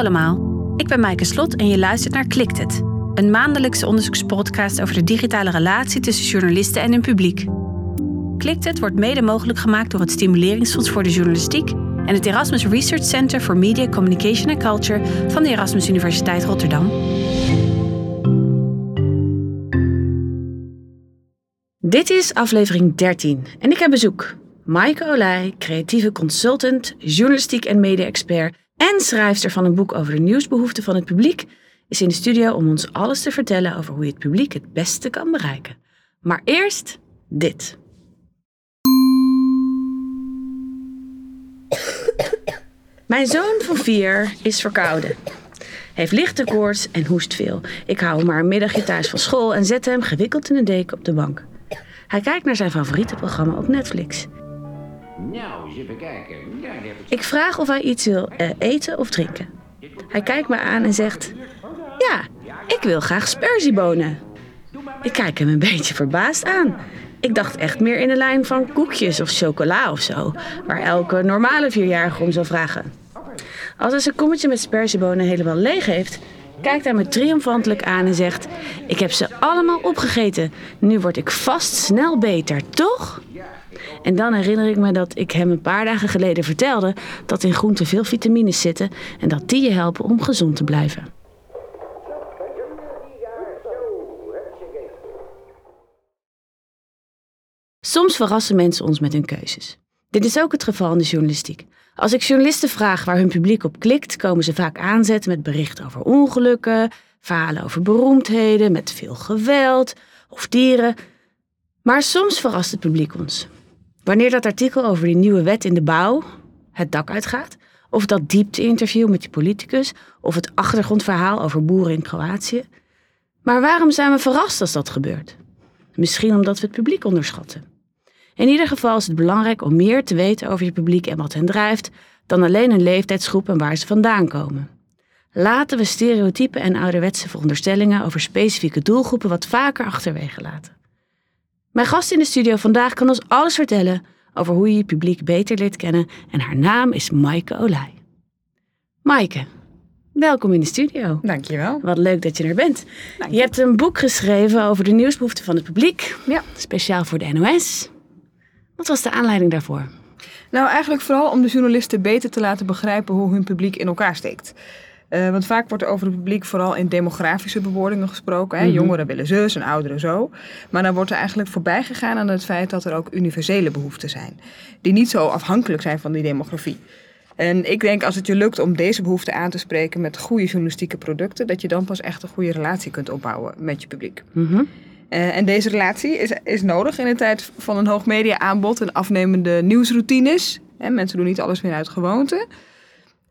allemaal, ik ben Maaike Slot en je luistert naar Klikt het, een maandelijkse onderzoekspodcast over de digitale relatie tussen journalisten en hun publiek. Klikt het wordt mede mogelijk gemaakt door het Stimuleringsfonds voor de Journalistiek en het Erasmus Research Center for Media, Communication and Culture van de Erasmus Universiteit Rotterdam. Dit is aflevering 13 en ik heb bezoek. Maaike Olij, creatieve consultant, journalistiek en media-expert en schrijfster van een boek over de nieuwsbehoeften van het publiek, is in de studio om ons alles te vertellen over hoe je het publiek het beste kan bereiken. Maar eerst dit. Mijn zoon van vier is verkouden. Heeft lichte koorts en hoest veel. Ik hou hem maar een middagje thuis van school en zet hem gewikkeld in een deken op de bank. Hij kijkt naar zijn favoriete programma op Netflix. Nou, eens even kijken. Ja, daar heb ik... Ik vraag of hij iets wil eh, eten of drinken. Hij kijkt me aan en zegt: Ja, ik wil graag sperziebonen. Ik kijk hem een beetje verbaasd aan. Ik dacht echt meer in de lijn van koekjes of chocola of zo, waar elke normale vierjarige om zou vragen. Als hij zijn kommetje met sperziebonen helemaal leeg heeft, kijkt hij me triomfantelijk aan en zegt: Ik heb ze allemaal opgegeten. Nu word ik vast snel beter, toch? En dan herinner ik me dat ik hem een paar dagen geleden vertelde dat in groenten veel vitamines zitten en dat die je helpen om gezond te blijven. Soms verrassen mensen ons met hun keuzes. Dit is ook het geval in de journalistiek. Als ik journalisten vraag waar hun publiek op klikt, komen ze vaak aanzetten met berichten over ongelukken, verhalen over beroemdheden, met veel geweld of dieren. Maar soms verrast het publiek ons. Wanneer dat artikel over die nieuwe wet in de bouw het dak uitgaat, of dat diepte-interview met die politicus, of het achtergrondverhaal over boeren in Kroatië. Maar waarom zijn we verrast als dat gebeurt? Misschien omdat we het publiek onderschatten. In ieder geval is het belangrijk om meer te weten over je publiek en wat hen drijft, dan alleen een leeftijdsgroep en waar ze vandaan komen. Laten we stereotypen en ouderwetse veronderstellingen over specifieke doelgroepen wat vaker achterwege laten. Mijn gast in de studio vandaag kan ons alles vertellen over hoe je je publiek beter leert kennen en haar naam is Maaike Olij. Maaike, welkom in de studio. Dankjewel. Wat leuk dat je er bent. Je hebt een boek geschreven over de nieuwsbehoeften van het publiek, Ja. speciaal voor de NOS. Wat was de aanleiding daarvoor? Nou, eigenlijk vooral om de journalisten beter te laten begrijpen hoe hun publiek in elkaar steekt. Eh, want vaak wordt er over het publiek vooral in demografische bewoordingen gesproken. Hè? Mhm. Jongeren willen zus en ouderen zo. Maar dan wordt er eigenlijk voorbij gegaan aan het feit dat er ook universele behoeften zijn. Die niet zo afhankelijk zijn van die demografie. En ik denk als het je lukt om deze behoeften aan te spreken met goede journalistieke producten, dat je dan pas echt een goede relatie kunt opbouwen met je publiek. Mhm. Eh, en deze relatie is, is nodig in een tijd van een hoog media aanbod en afnemende nieuwsroutines. Hè, mensen doen niet alles meer uit gewoonte.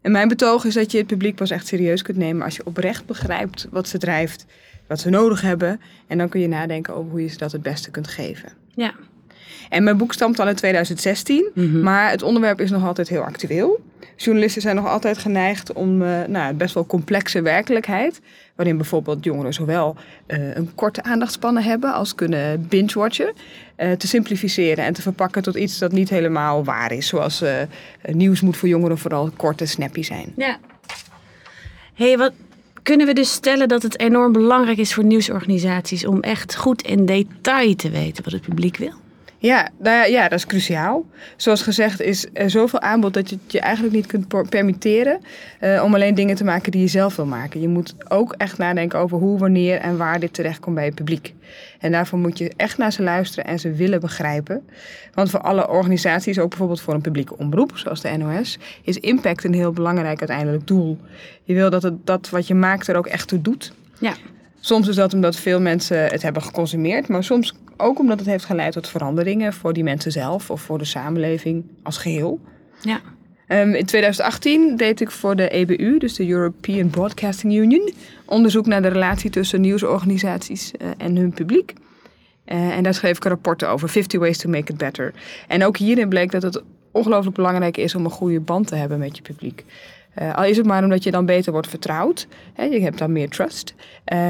En mijn betoog is dat je het publiek pas echt serieus kunt nemen als je oprecht begrijpt wat ze drijft, wat ze nodig hebben. En dan kun je nadenken over hoe je ze dat het beste kunt geven. Ja. En mijn boek stamt al in 2016, Mhm. maar het onderwerp is nog altijd heel actueel. Journalisten zijn nog altijd geneigd om eh, nou, best wel complexe werkelijkheid, waarin bijvoorbeeld jongeren zowel eh, een korte aandachtspannen hebben als kunnen binge-watchen, eh, te simplificeren en te verpakken tot iets dat niet helemaal waar is. Zoals eh, nieuws moet voor jongeren vooral kort en snappy zijn. Ja. hey, wat kunnen we dus stellen dat het enorm belangrijk is voor nieuwsorganisaties om echt goed in detail te weten wat het publiek wil? Ja, nou ja, ja, dat is cruciaal. Zoals gezegd is er zoveel aanbod dat je het je eigenlijk niet kunt permitteren eh, om alleen dingen te maken die je zelf wil maken. Je moet ook echt nadenken over hoe, wanneer en waar dit terechtkomt bij je publiek. En daarvoor moet je echt naar ze luisteren en ze willen begrijpen. Want voor alle organisaties, ook bijvoorbeeld voor een publieke omroep, zoals de NOS, is impact een heel belangrijk uiteindelijk doel. Je wil dat het, dat wat je maakt er ook echt toe doet. Ja. Soms is dat omdat veel mensen het hebben geconsumeerd, maar soms ook omdat het heeft geleid tot veranderingen voor die mensen zelf of voor de samenleving als geheel. Ja. Ehm, in 2018 deed ik voor de EBU, dus de European Broadcasting Union, onderzoek naar de relatie tussen nieuwsorganisaties eh, en hun publiek. Eh, en daar schreef ik een rapport over, 50 Ways to Make It Better. En ook hierin bleek dat het ongelooflijk belangrijk is om een goede band te hebben met je publiek. Eh, al is het maar omdat je dan beter wordt vertrouwd. Hè, je hebt dan meer trust.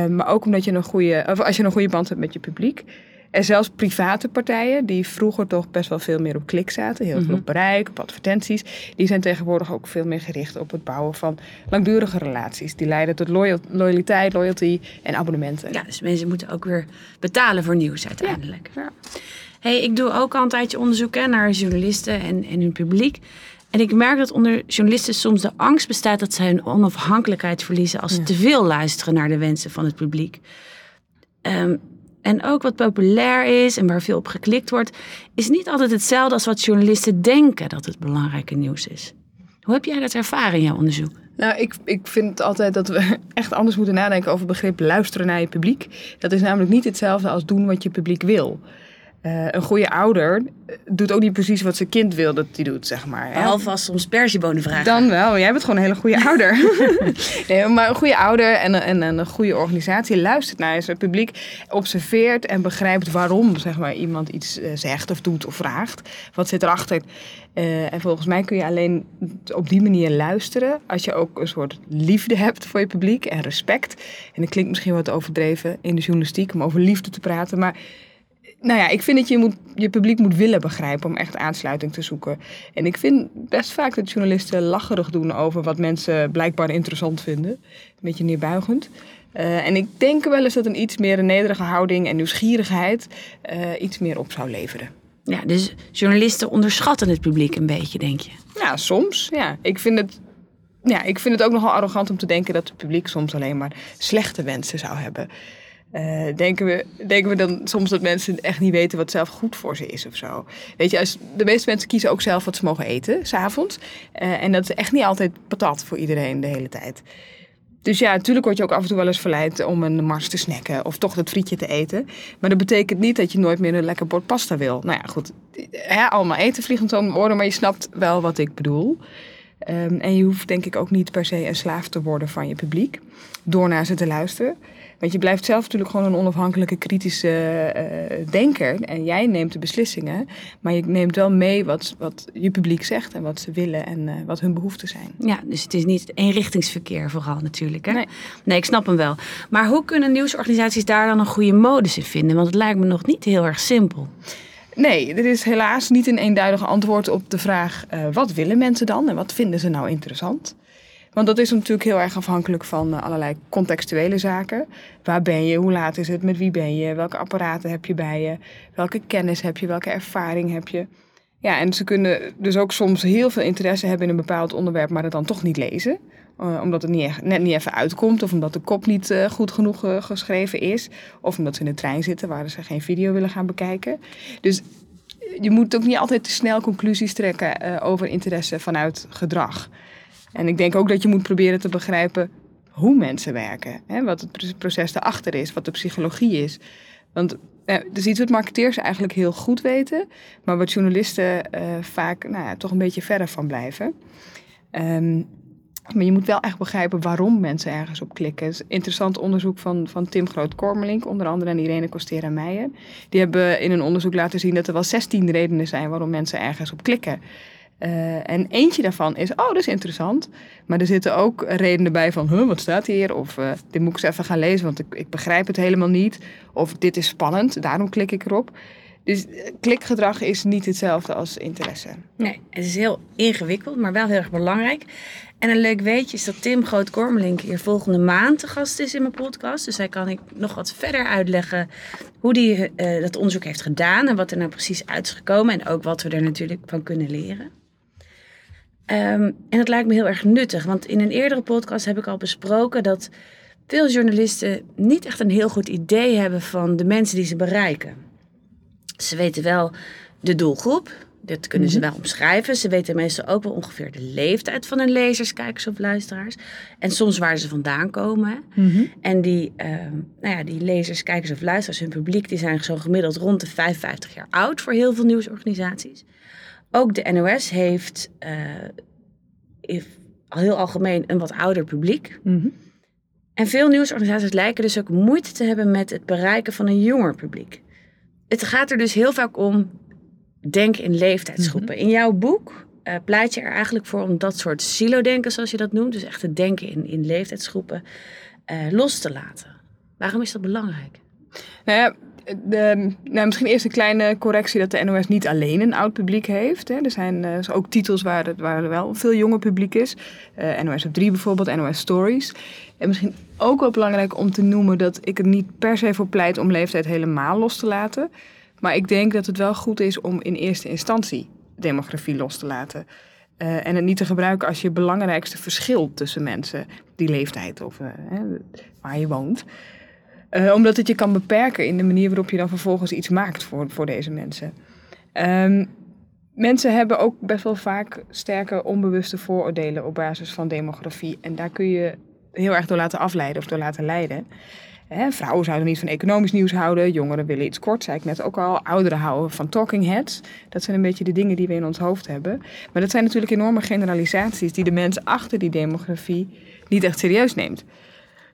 Maar ook omdat je een goede, of als je een goede band hebt met je publiek. En zelfs private partijen, die vroeger toch best wel veel meer op klik zaten, heel veel Mhm. op bereik, op advertenties, die zijn tegenwoordig ook veel meer gericht op het bouwen van langdurige relaties. Die leiden tot loyal- loyaliteit, loyalty en abonnementen. Ja, dus mensen moeten ook weer betalen voor nieuws uiteindelijk. Ja. Hey, ik doe ook al een tijdje onderzoek hè, naar journalisten en, en hun publiek. En ik merk dat onder journalisten soms de angst bestaat dat ze hun onafhankelijkheid verliezen als ze te veel luisteren naar de wensen van het publiek. Ehm, en ook wat populair is en waar veel op geklikt wordt, is niet altijd hetzelfde als wat journalisten denken dat het belangrijke nieuws is. Hoe heb jij dat ervaren in jouw onderzoek? Nou, ik, ik vind altijd dat we echt anders moeten nadenken over het begrip luisteren naar je publiek. Dat is namelijk niet hetzelfde als doen wat je publiek wil. Eh, een goede ouder eh, doet ook niet precies wat zijn kind wil dat hij doet, zeg maar. Behalve als soms persjebonen vragen. Dan wel, jij bent gewoon een hele goede ouder. nee, maar een goede ouder en, een- en een goede organisatie luistert naar zijn publiek, observeert en begrijpt waarom zeg maar, iemand iets eh, zegt of doet of vraagt. Wat zit erachter? Eh, en volgens mij kun je alleen op die manier luisteren als je ook een soort liefde hebt voor je publiek en respect. En dat klinkt misschien wat overdreven in de journalistiek om over liefde te praten, maar nou ja, ik vind dat je moet, je publiek moet willen begrijpen om echt aansluiting te zoeken. En ik vind best vaak dat journalisten lacherig doen over wat mensen blijkbaar interessant vinden. Een beetje neerbuigend. Eh, en ik denk wel eens dat een iets meer een nederige houding en nieuwsgierigheid eh, iets meer op zou leveren. Ja, dus journalisten onderschatten het publiek een beetje, denk je. Ja, soms. Ja. Ik, vind het, ja, ik vind het ook nogal arrogant om te denken dat het publiek soms alleen maar slechte wensen zou hebben. Eh, denken, we, denken we dan soms dat mensen echt niet weten wat zelf goed voor ze is of zo? Weet je, als, de meeste mensen kiezen ook zelf wat ze mogen eten, s'avonds. Eh en dat is echt niet altijd patat voor iedereen de hele tijd. Dus ja, natuurlijk word je ook af en toe wel eens verleid om een mars te snacken of toch dat frietje te eten. Maar dat betekent niet dat je nooit meer een lekker bord pasta wil. Nou ja, goed. Allemaal eten vliegend om maar je snapt wel wat ik bedoel. Ehm, en je hoeft denk ik ook niet per se een slaaf te worden van je publiek door naar ze te luisteren. Want je blijft zelf natuurlijk gewoon een onafhankelijke kritische eh, denker. En jij neemt de beslissingen. Maar je neemt wel mee wat, wat je publiek zegt en wat ze willen en eh, wat hun behoeften zijn. Ja, dus het is niet eenrichtingsverkeer vooral natuurlijk. Hè? Nee. nee, ik snap hem wel. Maar hoe kunnen nieuwsorganisaties daar dan een goede modus in vinden? Want het lijkt me nog niet heel erg simpel. Nee, er is helaas niet een eenduidig antwoord op de vraag: eh, wat willen mensen dan en wat vinden ze nou interessant? Want dat is natuurlijk heel erg afhankelijk van eh, allerlei contextuele zaken. Waar ben je? Hoe laat is het? Met wie ben je? Welke apparaten heb je bij je? Welke kennis heb je? Welke ervaring heb je? Ja, en ze kunnen dus ook soms heel veel interesse hebben in een bepaald onderwerp, maar het dan toch niet lezen. Eh, omdat het niet net niet even uitkomt, of omdat de kop niet eh, goed genoeg geschreven is. Of omdat ze in de trein zitten waar ze geen video willen gaan bekijken. Dus je moet ook niet altijd te snel conclusies trekken over interesse vanuit gedrag. En ik denk ook dat je moet proberen te begrijpen hoe mensen werken. Hè? Wat het pro- proces daarachter is, wat de psychologie is. Want eh, het is iets wat marketeers eigenlijk heel goed weten, maar wat journalisten eh, vaak nou ja, toch een beetje verder van blijven. Ehm, maar je moet wel echt begrijpen waarom mensen ergens op klikken. Is interessant onderzoek van, van Tim Groot-Kormelink, onder andere, en Irene Costera Meijer. Die hebben in een onderzoek laten zien dat er wel 16 redenen zijn waarom mensen ergens op klikken. Eh, en eentje daarvan is, oh, dat is interessant. Maar er zitten ook redenen bij van, huh, wat staat hier? Of eh, dit moet ik eens even gaan lezen, want ik, ik begrijp het helemaal niet. Of dit is spannend, daarom klik ik erop. Dus eh, klikgedrag is niet hetzelfde als interesse. Nee, het is heel ingewikkeld, maar wel heel erg belangrijk. En een leuk weetje is dat Tim Groot-Kormelink hier volgende maand te gast is in mijn podcast. Dus hij kan ik nog wat verder uitleggen hoe hij dat onderzoek heeft gedaan en wat er nou precies uit is gekomen. En ook wat we er natuurlijk van kunnen leren. Ehm, en dat lijkt me heel erg nuttig, want in een eerdere podcast heb ik al besproken dat veel journalisten niet echt een heel goed idee hebben van de mensen die ze bereiken. Ze weten wel de doelgroep, dat kunnen ze wel omschrijven. Ze weten meestal ook wel ongeveer de leeftijd van hun lezers, kijkers of luisteraars. En soms waar ze vandaan komen. En die, ehm, nou ja, die lezers, kijkers of luisteraars, hun publiek, die zijn zo gemiddeld rond de 55 jaar oud voor heel veel nieuwsorganisaties. Ook de NOS heeft, al heel algemeen een wat ouder publiek. En veel nieuwsorganisaties lijken dus ook moeite te hebben met het bereiken van een jonger publiek. Het gaat er dus heel vaak om denken in leeftijdsgroepen. In jouw boek eh, pleit je er eigenlijk voor om dat soort silo-denken, zoals je dat noemt, dus echt het denken in, in leeftijdsgroepen, eh, los te laten. Waarom is dat belangrijk? Nou ja, nou, misschien eerst een kleine correctie dat de NOS niet alleen een oud publiek heeft. Hè. Er zijn eh, ook titels waar, het, waar er wel veel jonger publiek is. Eh, NOS op 3 bijvoorbeeld, NOS Stories. En misschien ook wel belangrijk om te noemen dat ik er niet per se voor pleit om leeftijd helemaal los te laten. Maar ik denk dat het wel goed is om in eerste instantie demografie los te laten. Eh, en het niet te gebruiken als je belangrijkste verschil tussen mensen, die leeftijd of waar je woont. Uh, omdat het je kan beperken in de manier waarop je dan vervolgens iets maakt voor, voor deze mensen. Um, mensen hebben ook best wel vaak sterke onbewuste vooroordelen op basis van demografie. En daar kun je heel erg door laten afleiden of door laten leiden. Hè, vrouwen zouden niet van economisch nieuws houden. Jongeren willen iets kort, zei ik net ook al. Ouderen houden van talking heads. Dat zijn een beetje de dingen die we in ons hoofd hebben. Maar dat zijn natuurlijk enorme generalisaties die de mens achter die demografie niet echt serieus neemt.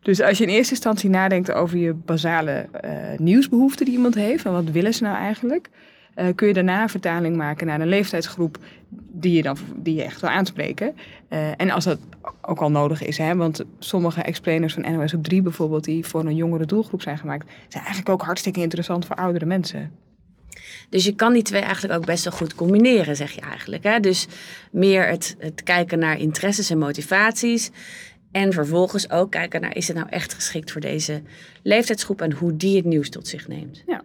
Dus als je in eerste instantie nadenkt over je basale uh, nieuwsbehoeften die iemand heeft, en wat willen ze nou eigenlijk, uh, kun je daarna een vertaling maken naar een leeftijdsgroep die je, dan, die je echt wil aanspreken. Uh, en als dat ook al nodig is, hè, want sommige explainers van NOS op 3 bijvoorbeeld, die voor een jongere doelgroep zijn gemaakt, zijn eigenlijk ook hartstikke interessant voor oudere mensen. Dus je kan die twee eigenlijk ook best wel goed combineren, zeg je eigenlijk. Hè? Dus meer het, het kijken naar interesses en motivaties. En vervolgens ook kijken naar, is het nou echt geschikt voor deze leeftijdsgroep en hoe die het nieuws tot zich neemt. Ja.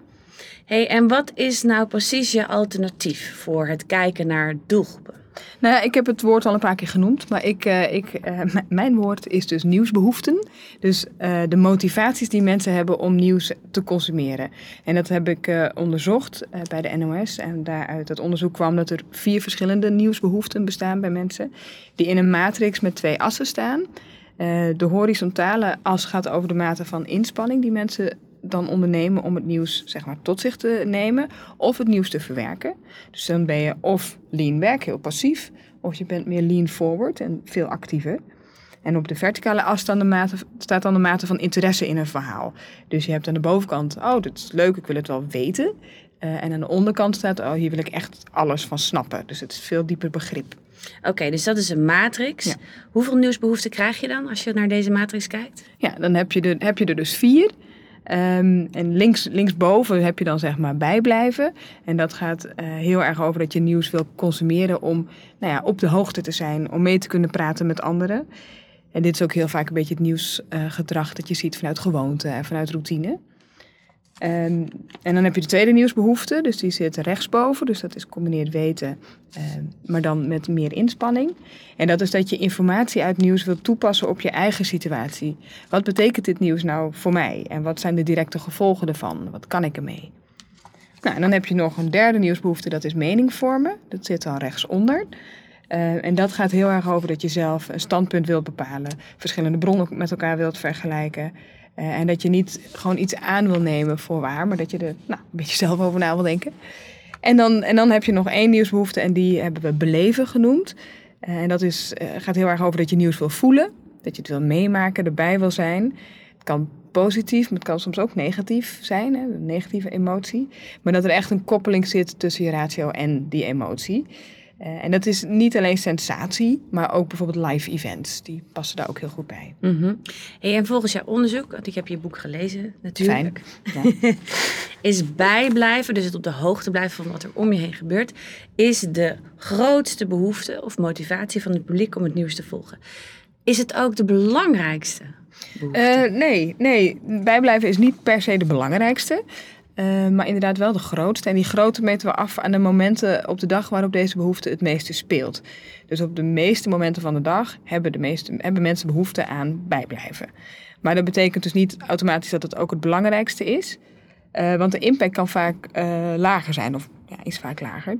Hey, en wat is nou precies je alternatief voor het kijken naar doelgroepen? Nou ja, ik heb het woord al een paar keer genoemd, maar ik, uh, ik, uh, mijn woord is dus nieuwsbehoeften. Dus uh, de motivaties die mensen hebben om nieuws te consumeren. En dat heb ik onderzocht bij de NOS. En daaruit dat onderzoek kwam dat er vier verschillende nieuwsbehoeften bestaan bij mensen. Die in een matrix met twee assen staan. De horizontale as gaat over de mate van inspanning die mensen dan ondernemen om het nieuws zeg maar, tot zich te nemen of het nieuws te verwerken. Dus dan ben je of lean back, heel passief, of je bent meer lean forward en veel actiever. En op de verticale as de mate, staat dan de mate van interesse in een verhaal. Dus je hebt aan de bovenkant, oh, dit is leuk, ik wil het wel weten. Uh, en aan de onderkant staat, oh, hier wil ik echt alles van snappen. Dus het is veel dieper begrip. Oké, okay, dus dat is een matrix. Ja. Hoeveel nieuwsbehoeften krijg je dan als je naar deze matrix kijkt? Ja, dan heb je, de, heb je er dus vier. Um, en links, linksboven heb je dan zeg maar bijblijven. En dat gaat uh, heel erg over dat je nieuws wil consumeren om nou ja, op de hoogte te zijn, om mee te kunnen praten met anderen. En dit is ook heel vaak een beetje het nieuwsgedrag uh, dat je ziet vanuit gewoonte en vanuit routine. Um, en dan heb je de tweede nieuwsbehoefte, dus die zit rechtsboven. Dus dat is combineerd weten, uh, maar dan met meer inspanning. En dat is dat je informatie uit nieuws wilt toepassen op je eigen situatie. Wat betekent dit nieuws nou voor mij? En wat zijn de directe gevolgen ervan? Wat kan ik ermee? Nou, en dan heb je nog een derde nieuwsbehoefte, dat is mening vormen. Dat zit dan rechtsonder. Uh, en dat gaat heel erg over dat je zelf een standpunt wilt bepalen, verschillende bronnen met elkaar wilt vergelijken. Uh, en dat je niet gewoon iets aan wil nemen voor waar, maar dat je er nou, een beetje zelf over na wil denken. En dan, en dan heb je nog één nieuwsbehoefte en die hebben we beleven genoemd. Uh, en dat is, uh, gaat heel erg over dat je nieuws wil voelen, dat je het wil meemaken, erbij wil zijn. Het kan positief, maar het kan soms ook negatief zijn, hè, een negatieve emotie. Maar dat er echt een koppeling zit tussen je ratio en die emotie. Uh, en dat is niet alleen sensatie, maar ook bijvoorbeeld live events. Die passen daar ook heel goed bij. Mm -hmm. hey, en volgens jouw onderzoek, want ik heb je boek gelezen natuurlijk. Fijn. Ja. is bijblijven, dus het op de hoogte blijven van wat er om je heen gebeurt, is de grootste behoefte of motivatie van het publiek om het nieuws te volgen. Is het ook de belangrijkste? Uh, nee, nee, bijblijven is niet per se de belangrijkste. Uh, maar inderdaad wel de grootste. En die grootte meten we af aan de momenten op de dag waarop deze behoefte het meeste speelt. Dus op de meeste momenten van de dag hebben, de meeste, hebben mensen behoefte aan bijblijven. Maar dat betekent dus niet automatisch dat het ook het belangrijkste is. Uh, want de impact kan vaak uh, lager zijn, of ja, is vaak lager.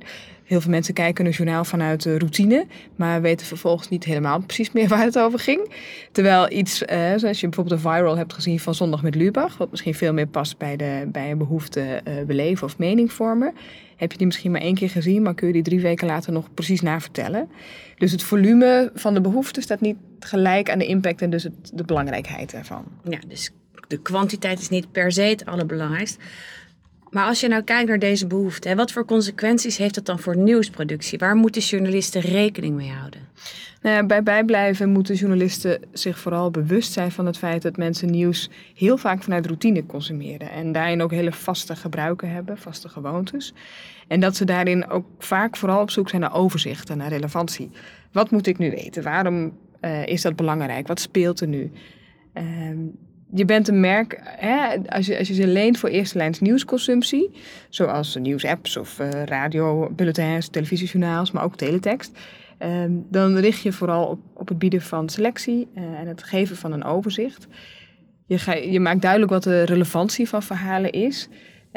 Heel veel mensen kijken een journaal vanuit de routine, maar weten vervolgens niet helemaal precies meer waar het over ging. Terwijl iets, uh, zoals je bijvoorbeeld een viral hebt gezien van Zondag met Lubach, wat misschien veel meer past bij, de, bij een behoefte uh, beleven of mening vormen. Heb je die misschien maar één keer gezien, maar kun je die drie weken later nog precies navertellen. Dus het volume van de behoefte staat niet gelijk aan de impact en dus het, de belangrijkheid ervan. Ja, dus de kwantiteit is niet per se het allerbelangrijkst. Maar als je nou kijkt naar deze behoefte, wat voor consequenties heeft dat dan voor nieuwsproductie? Waar moeten journalisten rekening mee houden? Nou bij bijblijven moeten journalisten zich vooral bewust zijn van het feit dat mensen nieuws heel vaak vanuit routine consumeren. En daarin ook hele vaste gebruiken hebben, vaste gewoontes. En dat ze daarin ook vaak vooral op zoek zijn naar overzichten, naar relevantie. Wat moet ik nu weten? Waarom uh, is dat belangrijk? Wat speelt er nu? Ehm, je bent een merk, hè, als, je, als je ze leent voor eerste lijns nieuwsconsumptie, zoals nieuwsapps of uh, radio, bulletins, televisiejournaals, maar ook teletext, ehm, dan richt je vooral op, op het bieden van selectie uh, en het geven van een overzicht. Je, ga, je maakt duidelijk wat de relevantie van verhalen is.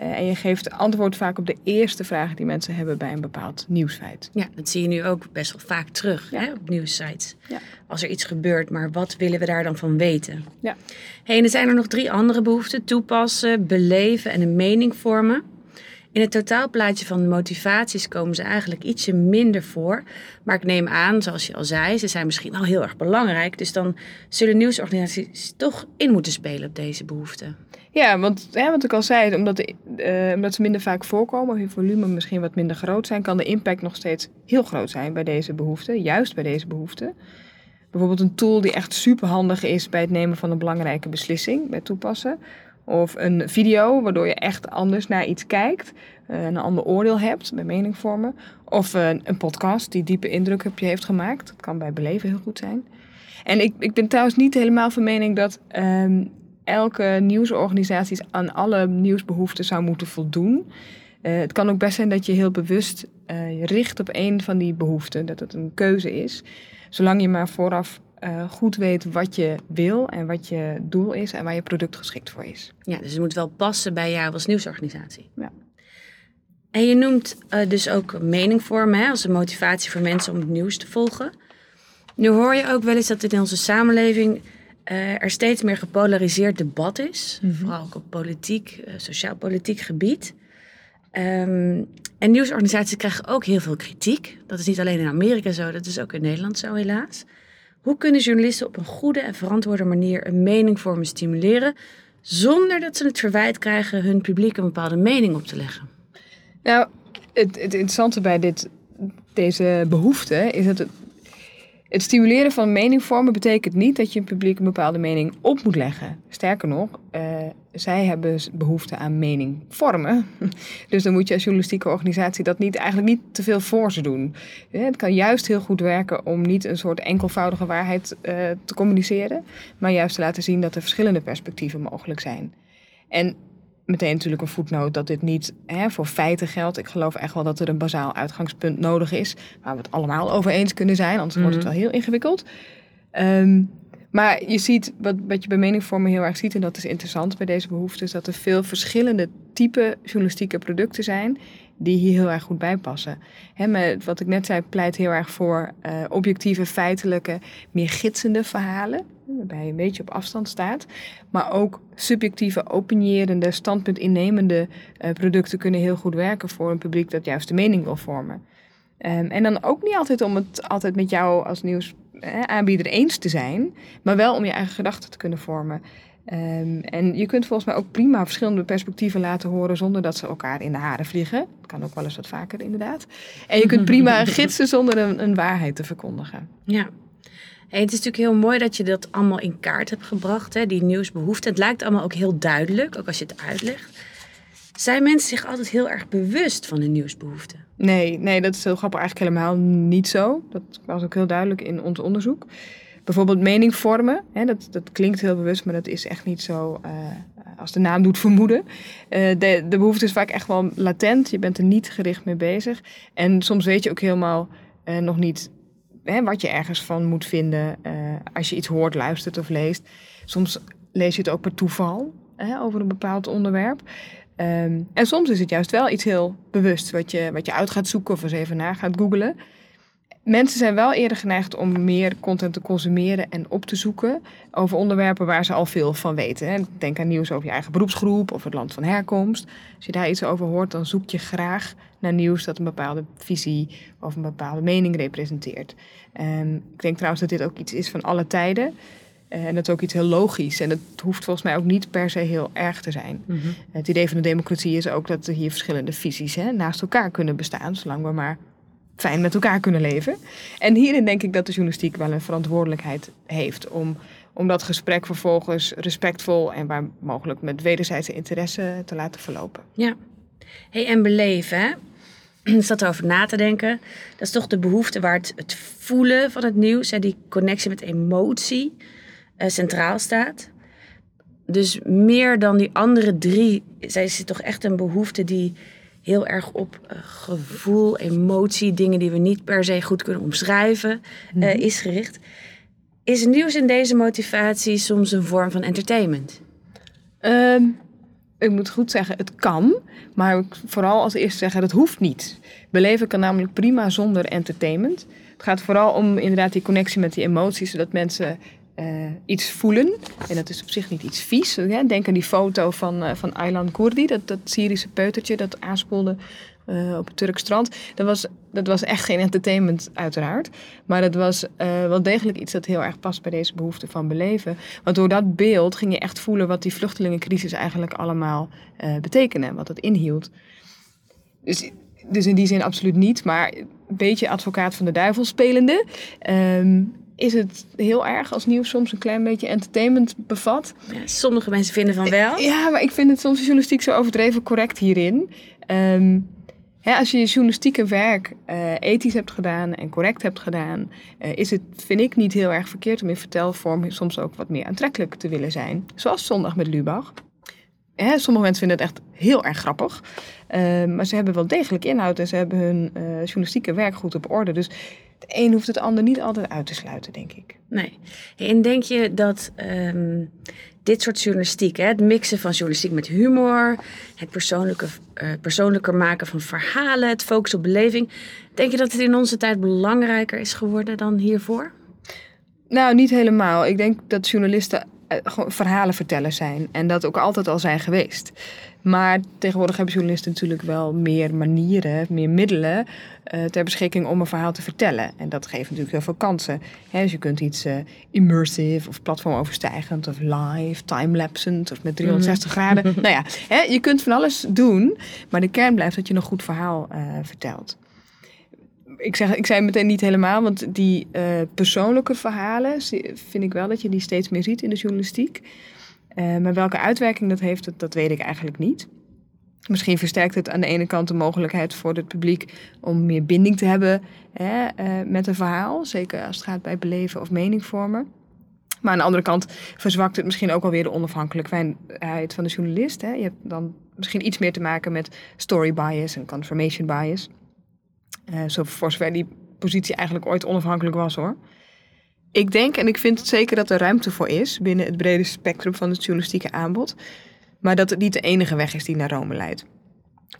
Uh, en je geeft antwoord vaak op de eerste vragen die mensen hebben bij een bepaald nieuwsfeit. Ja, dat zie je nu ook best wel vaak terug Ja. hè, op nieuwssites. Ja. Als er iets gebeurt, maar wat willen we daar dan van weten? Ja. Hey, en er zijn er nog drie andere behoeften: toepassen, beleven en een mening vormen. In het totaalplaatje van motivaties komen ze eigenlijk ietsje minder voor. Maar ik neem aan, zoals je al zei, ze zijn misschien al heel erg belangrijk. Dus dan zullen nieuwsorganisaties toch in moeten spelen op deze behoeften. Ja, want hè, wat ik al zei, eh, omdat ze minder vaak voorkomen, of in volume misschien wat minder groot zijn, kan de impact nog steeds heel groot zijn bij deze behoeften, juist bij deze behoeften. Bijvoorbeeld een tool die echt superhandig is bij het nemen van een belangrijke beslissing, bij toepassen. Of een video waardoor je echt anders naar iets kijkt, eh, een ander oordeel hebt bij mening vormen. Of eh, een podcast die diepe indruk op je heeft gemaakt. Dat kan bij beleven heel goed zijn. En ik, ik ben trouwens niet helemaal van mening dat ehm, elke nieuwsorganisatie aan alle nieuwsbehoeften zou moeten voldoen. Eh, het kan ook best zijn dat je heel bewust eh, je richt op één van die behoeften, dat het een keuze is. Zolang je maar vooraf eh, goed weet wat je wil en wat je doel is en waar je product geschikt voor is. Ja, dus het moet wel passen bij jou als nieuwsorganisatie. Ja. En je noemt dus ook mening vormen hè, als een motivatie voor mensen om het nieuws te volgen. Nu hoor je ook wel eens dat in onze samenleving eh, er steeds meer gepolariseerd debat is. Vooral ook op politiek, eh, sociaal-politiek gebied. Ehm, en nieuwsorganisaties krijgen ook heel veel kritiek. Dat is niet alleen in Amerika zo, dat is ook in Nederland zo helaas. Hoe kunnen journalisten op een goede en verantwoorde manier een mening vormen stimuleren, zonder dat ze het verwijt krijgen hun publiek een bepaalde mening op te leggen? Nou, het, het interessante bij dit, deze behoefte is dat het, het stimuleren van meningvormen betekent niet dat je een publiek een bepaalde mening op moet leggen. Sterker nog, eh, zij hebben behoefte aan mening vormen. Dus dan moet je als journalistieke organisatie dat niet, eigenlijk niet te veel voor ze doen. Het kan juist heel goed werken om niet een soort enkelvoudige waarheid eh, te communiceren, maar juist te laten zien dat er verschillende perspectieven mogelijk zijn. En meteen natuurlijk een voetnoot dat dit niet hè, voor feiten geldt. Ik geloof echt wel dat er een bazaal uitgangspunt nodig is. Waar we het allemaal over eens kunnen zijn, anders wordt het wel heel ingewikkeld. Ehm, maar je ziet, wat, wat je bij meningvormen heel erg ziet, en dat is interessant bij deze behoefte, is dat er veel verschillende type journalistieke producten zijn die hier heel erg goed bij passen. Hè, wat ik net zei, pleit heel erg voor eh, objectieve, feitelijke, meer gidsende verhalen, waarbij je een beetje op afstand staat. Maar ook subjectieve, opinierende, standpunt innemende eh, producten kunnen heel goed werken voor een publiek dat juist de mening wil vormen. Ehm, en dan ook niet altijd om het altijd met jou als nieuwsaanbieder eens te zijn, maar wel om je eigen gedachten te kunnen vormen. Ehm, en je kunt volgens mij ook prima verschillende perspectieven laten horen zonder dat ze elkaar in de haren vliegen. Dat kan ook wel eens wat vaker, inderdaad. En je kunt prima gidsen zonder een, een waarheid te verkondigen. Ja. Hey, het is natuurlijk heel mooi dat je dat allemaal in kaart hebt gebracht, hè, die nieuwsbehoeften. Het lijkt allemaal ook heel duidelijk, ook als je het uitlegt. Zijn mensen zich altijd heel erg bewust van de nieuwsbehoeften? Nee, nee, dat is heel grappig. Eigenlijk helemaal niet zo. Dat was ook heel duidelijk in ons onderzoek. Bijvoorbeeld mening vormen. Hè, dat, dat klinkt heel bewust, maar dat is echt niet zo eh, als de naam doet vermoeden. Eh, de, de behoefte is vaak echt wel latent. Je bent er niet gericht mee bezig. En soms weet je ook helemaal eh, nog niet hè, wat je ergens van moet vinden als je iets hoort, luistert of leest. Soms lees je het ook per toeval hè, over een bepaald onderwerp. Ehm, en soms is het juist wel iets heel bewust wat je, wat je uit gaat zoeken of eens even na gaat googlen. Mensen zijn wel eerder geneigd om meer content te consumeren en op te zoeken over onderwerpen waar ze al veel van weten. Denk aan nieuws over je eigen beroepsgroep of het land van herkomst. Als je daar iets over hoort, dan zoek je graag naar nieuws dat een bepaalde visie of een bepaalde mening representeert. Ehm, ik denk trouwens dat dit ook iets is van alle tijden. Eh, en dat is ook iets heel logisch. En het hoeft volgens mij ook niet per se heel erg te zijn. Mhm. Het idee van de democratie is ook dat er hier verschillende visies hè, naast elkaar kunnen bestaan, zolang we maar fijn met elkaar kunnen leven. En hierin denk ik dat de journalistiek wel een verantwoordelijkheid heeft om, om dat gesprek vervolgens respectvol en waar mogelijk met wederzijdse interesse te laten verlopen. Ja. Hey, en beleven, hè? Ik zat erover na te denken. Dat is toch de behoefte waar het, het voelen van het nieuws, hè, die connectie met emotie, eh, centraal staat. Dus meer dan die andere drie, zij is toch echt een behoefte die heel erg op eh, gevoel, emotie, dingen die we niet per se goed kunnen omschrijven, eh, is gericht. Is nieuws in deze motivatie soms een vorm van entertainment? Ehm, ik moet goed zeggen, het kan. Maar ik vooral als eerste zeggen, dat hoeft niet. Beleven kan namelijk prima zonder entertainment. Het gaat vooral om inderdaad die connectie met die emoties, zodat mensen eh, iets voelen. En dat is op zich niet iets vies. Hè? Denk aan die foto van, eh, van Aylan Kurdi, dat, dat Syrische peutertje dat aanspoelde eh, op het Turk strand. Dat was, dat was echt geen entertainment, uiteraard. Maar dat was wel degelijk iets dat heel erg past bij deze behoefte van beleven. Want door dat beeld ging je echt voelen wat die vluchtelingencrisis eigenlijk allemaal betekende. en Wat het inhield. Dus, dus in die zin absoluut niet. Maar een beetje advocaat van de duivel spelende. ehm, is het heel erg als nieuws soms een klein beetje entertainment bevat. Ja, sommige mensen vinden van wel. Ja, maar ik vind het soms de journalistiek zo overdreven correct hierin. Ehm, hè, als je je journalistieke werk eh, ethisch hebt gedaan en correct hebt gedaan, eh, is het, vind ik, niet heel erg verkeerd om in vertelvorm soms ook wat meer aantrekkelijk te willen zijn. Zoals Zondag met Lubach. Hè, sommige mensen vinden het echt heel erg grappig. Ehm, maar ze hebben wel degelijk inhoud en ze hebben hun eh, journalistieke werk goed op orde. Dus het een hoeft het ander niet altijd uit te sluiten, denk ik. Nee. En denk je dat ehm, dit soort journalistiek, hè, het mixen van journalistiek met humor, het persoonlijke, eh, persoonlijker maken van verhalen, het focussen op beleving, denk je dat het in onze tijd belangrijker is geworden dan hiervoor? Nou, niet helemaal. Ik denk dat journalisten eh, gewoon verhalen vertellen zijn. En dat ook altijd al zijn geweest. Maar tegenwoordig hebben journalisten natuurlijk wel meer manieren, meer middelen eh, ter beschikking om een verhaal te vertellen. En dat geeft natuurlijk heel veel kansen. Dus je kunt iets eh, immersive of platformoverstijgend of live, timelapsend of met 360 graden. nou ja, je kunt van alles doen, maar de kern blijft dat je een goed verhaal eh, vertelt ik, zeg, ik zei meteen niet helemaal, want die persoonlijke verhalen vind ik wel dat je die steeds meer ziet in de journalistiek. Eh, maar welke uitwerking dat heeft, dat, weet ik eigenlijk niet. Misschien versterkt het aan de ene kant de mogelijkheid voor het publiek om meer binding te hebben hè, eh, met een verhaal. Zeker als het gaat bij beleven of mening vormen. Maar aan de andere kant verzwakt het misschien ook alweer de onafhankelijkheid van de journalist. Hè. Je hebt dan misschien iets meer te maken met story bias en confirmation bias. Eh, zo voor zover die positie eigenlijk ooit onafhankelijk was hoor. Ik denk en ik vind het zeker dat er ruimte voor is binnen het brede spectrum van het journalistieke aanbod. Maar dat het niet de enige weg is die naar Rome leidt.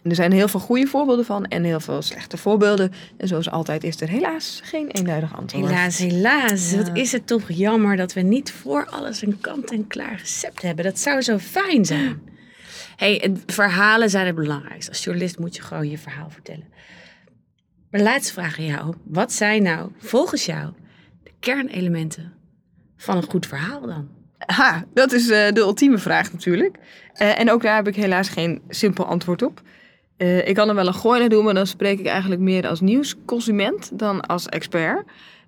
En er zijn heel veel goede voorbeelden van en heel veel slechte voorbeelden. En zoals altijd is er helaas geen eenduidig antwoord. Helaas, helaas. Ja. Wat is het toch jammer dat we niet voor alles een kant-en-klaar recept hebben. Dat zou zo fijn zijn. hey, verhalen zijn het belangrijkste. Als journalist moet je gewoon je verhaal vertellen. Maar laatste vraag aan jou. Wat zijn nou, volgens jou, kernelementen van een goed verhaal dan? Ha, dat is eh, de ultieme vraag natuurlijk. Eh, en ook daar heb ik helaas geen simpel antwoord op. Eh, ik kan er wel een gooi naar doen, maar dan spreek ik eigenlijk meer als nieuwsconsument dan als expert.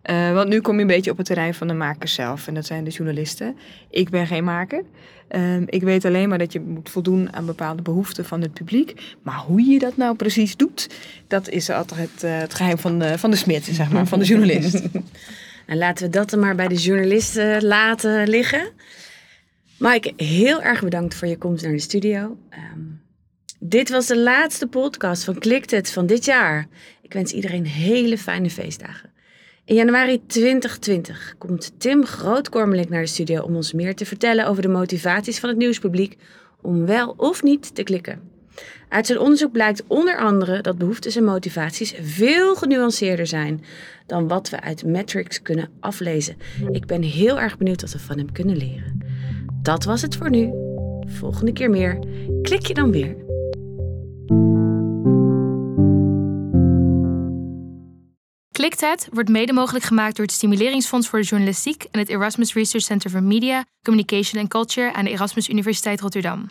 Eh, want nu kom je een beetje op het terrein van de makers zelf. En dat zijn de journalisten. Ik ben geen maker. Ehm, ik weet alleen maar dat je moet voldoen aan bepaalde behoeften van het publiek. Maar hoe je dat nou precies doet, dat is altijd het, eh, het geheim van de, van de smid, zeg maar, van de journalist. Nou, laten we dat dan maar bij de journalisten laten liggen. Maaike, heel erg bedankt voor je komst naar de studio. Ehm, dit was de laatste podcast van Klikt het van dit jaar. Ik wens iedereen hele fijne feestdagen. In januari 2020 komt Tim Grootkormelink naar de studio om ons meer te vertellen over de motivaties van het nieuwspubliek om wel of niet te klikken. Uit zijn onderzoek blijkt onder andere dat behoeftes en motivaties veel genuanceerder zijn dan wat we uit metrics kunnen aflezen. Ik ben heel erg benieuwd wat we van hem kunnen leren. Dat was het voor nu. Volgende keer meer. Klik je dan weer. Klikt het wordt mede mogelijk gemaakt door het Stimuleringsfonds voor de Journalistiek en het Erasmus Research Center for Media, Communication and Culture aan de Erasmus Universiteit Rotterdam.